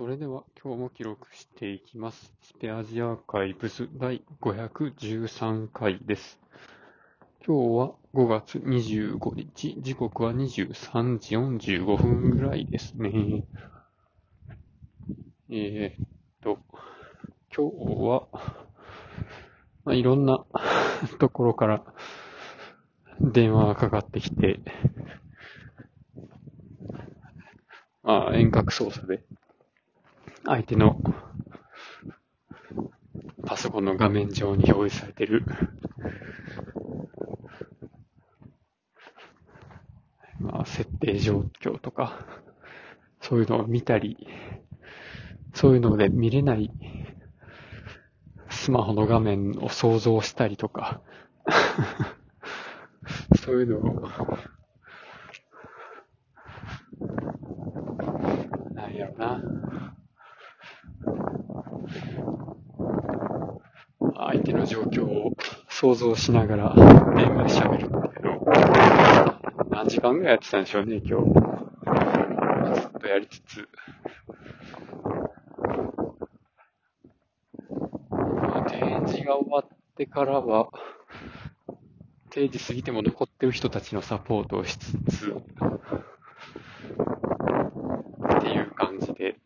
それでは今日も記録していきます。スペアジアーカイブス第513回です。今日は5月25日、時刻は23時45分ぐらいですね。えー、っと、今日は、まあ、いろんな ところから電話がかかってきて、まあ、遠隔操作で相手のパソコンの画面上に表示されてる、まあ、設定状況とか、そういうのを見たり、そういうので見れないスマホの画面を想像したりとか、そういうのを、なんやろな。相手の状況を想像しながら電話で喋るんだけど、何時間ぐらいやってたんでしょうね、今日。ずっとやりつつ。まあ、定時が終わってからは、定時過ぎても残ってる人たちのサポートをしつつ、っていう感じで、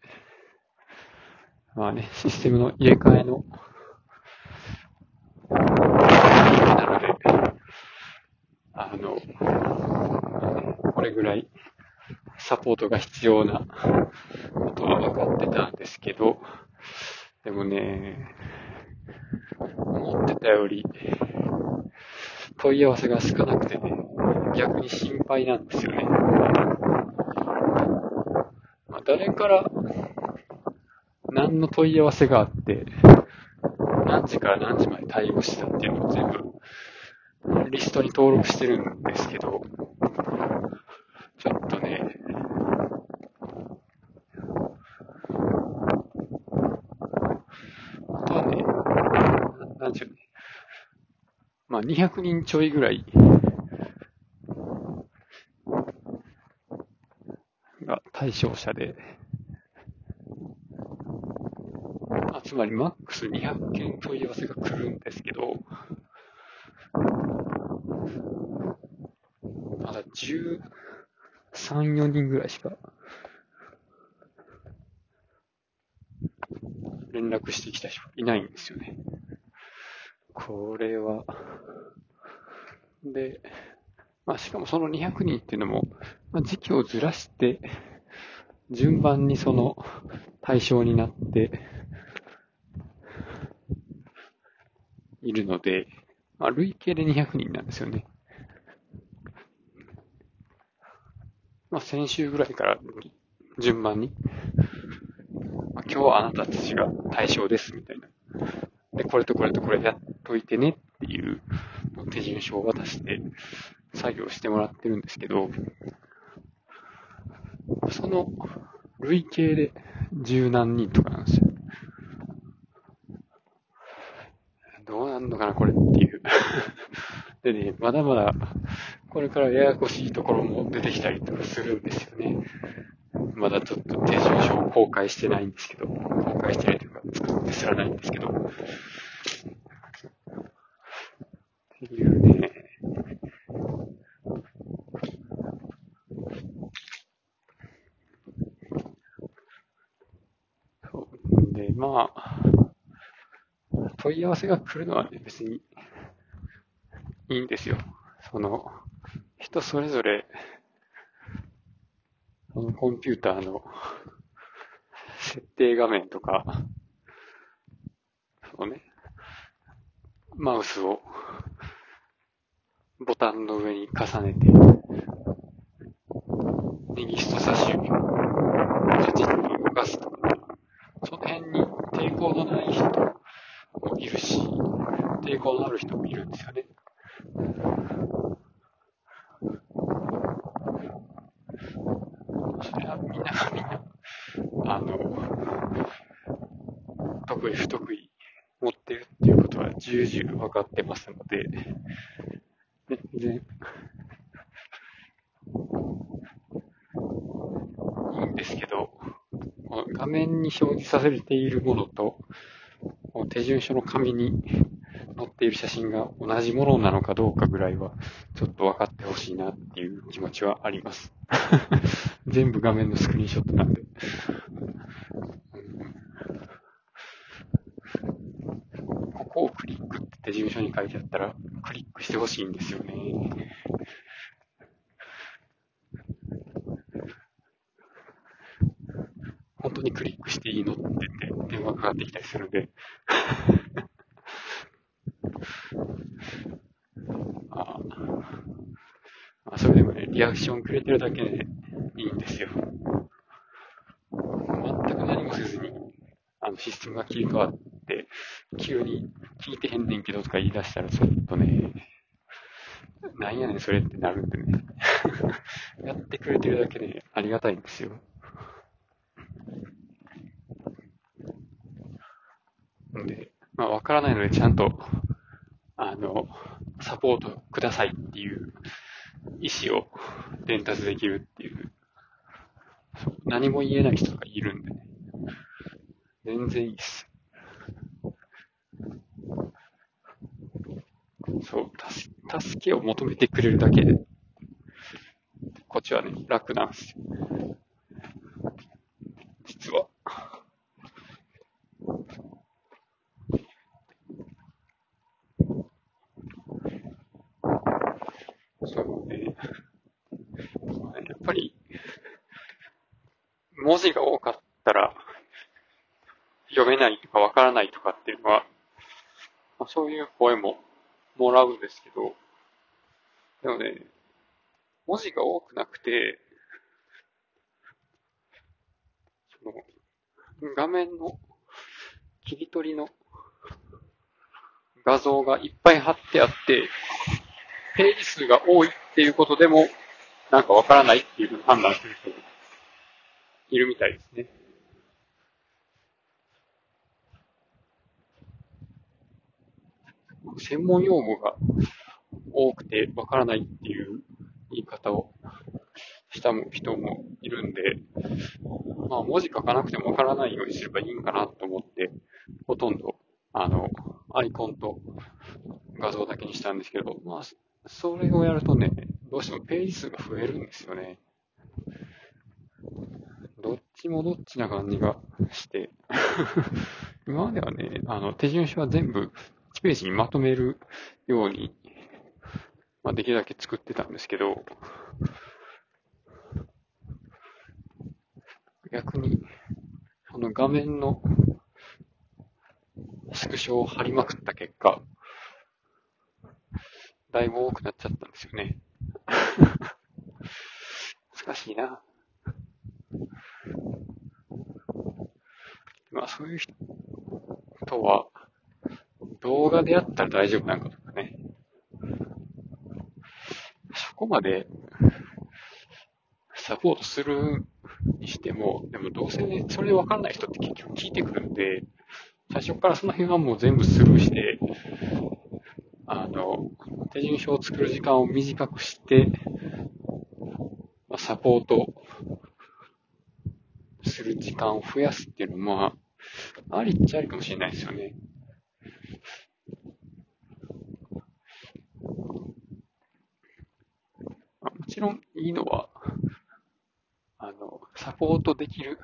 まあね、システムの入れ替えの、なので、あの、これぐらいサポートが必要なことは分かってたんですけど、でもね、思ってたより問い合わせが少なくてね、逆に心配なんですよね。まあ、誰から何の問い合わせがあって、何時から何時まで対応したっていうのを全部リストに登録してるんでですけど、ちょっとね、あとはね、なんちゅうね、まあ200人ちょいぐらい。が対象者で、あつまりマックス200件問い合わせが来るんですけど、だ13、4人ぐらいしか連絡してきた人いないんですよね。これは、で、まあしかもその200人っていうのも、まあ、時期をずらして、順番にその対象になっているので、まあ、累計で200人なんですよね。まあ、先週ぐらいから順番に、まあ、今日はあなたたちが対象ですみたいな。で、これとこれとこれやっといてねっていう手順書を渡して作業してもらってるんですけど、その累計で十何人とかなんですよ。どうなんのかな、これっていう。でね、まだまだ、これからややこしいところも出てきたりとかするんですよね。まだちょっと手順書を公開してないんですけど、公開してないというか、作ってすらないんですけど。っていうね。そう。で、まあ、問い合わせが来るのはね、別にいいんですよ。その、人それぞれ、そのコンピューターの設定画面とか、そうね、マウスをボタンの上に重ねて、右人差し指をカチッと動かすとか、その辺に抵抗のない人もいるし、抵抗のある人もいるんですよね。それはみんながみんな、あの、得意不得意持ってるっていうことは重々分かってますので、全然、いいんですけど、画面に表示させているものと、手順書の紙に載っている写真が同じものなのかどうかぐらいは、ちょっと分かってほしいなっていう気持ちはあります。全部画面のスクリーンショットなんで。ここをクリックって手順書に書いてあったら、クリックしてほしいんですよね。本当にクリックしていいのって言って電話かかってきたりするんで ああそれでもね、リアクションくれてるだけでいいんですよ。全く何もせずに、あの、システムが切り替わって、急に聞いてへんねんけどとか言い出したらちょっとね、なんやねんそれってなるんでね。やってくれてるだけでありがたいんですよ。んで、まあ、わからないので、ちゃんと、あの、サポートくださいっていう意思を伝達できるっていう、何も言えない人がいるんでね。全然いいっす。そう、助けを求めてくれるだけで、こっちはね、楽なんですよ。実は。そうね。やっぱり、文字が多かったら、読めないとかわからないとかっていうのは、まあ、そういう声ももらうんですけど、でもね、文字が多くなくて、その、画面の切り取りの画像がいっぱい貼ってあって、ページ数が多いっていうことでも、なんかわからないっていう判断する人いるみたいですね。専門用語が多くてわからないっていう言い方をした人もいるんで、まあ文字書かなくてもわからないようにすればいいんかなと思って、ほとんど、あの、アイコンと画像だけにしたんですけど、まあ、それをやるとね、どうしてもページ数が増えるんですよね。どっちもどっちな感じがして、今まではね、あの、手順書は全部1ページにまとめるように、まあ、できるだけ作ってたんですけど、逆に、その画面のスクショを貼りまくった結果、だいぶ多くなっちゃったんですよね。難しいな。まあそういう人は、動画であったら大丈夫なのかとかね。そこまで、サポートするにしても、でもどうせね、それでわかんない人って結局聞いてくるんで、最初からその辺はもう全部スルーして、あの、手順書を作る時間を短くして、まあ、サポートする時間を増やすっていうのは、まあ、ありっちゃありかもしれないですよね。もちろんいいのは、あの、サポートできる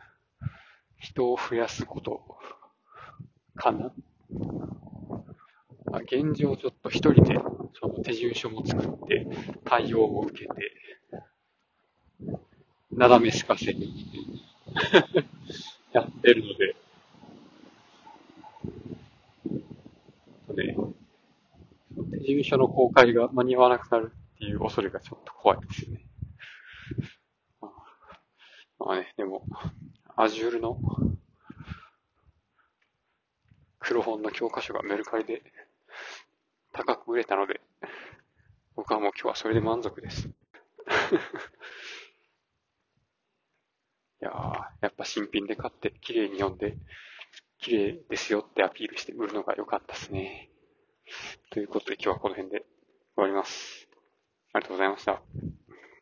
人を増やすことかな。まあ、現状ちょっと一人でその手順書も作って対応を受けて、なだめすかせに やってるので、ね、手順書の公開が間に合わなくなるっていう恐れがちょっと怖いですよね。まあ、まあね、でも、Azure の黒本の教科書がメルカリで高く売れたので、僕はもう今日はそれで満足です。いや、やっぱ新品で買って綺麗に読んで、綺麗ですよってアピールして売るのが良かったですね。ということで今日はこの辺で終わります。ありがとうございました。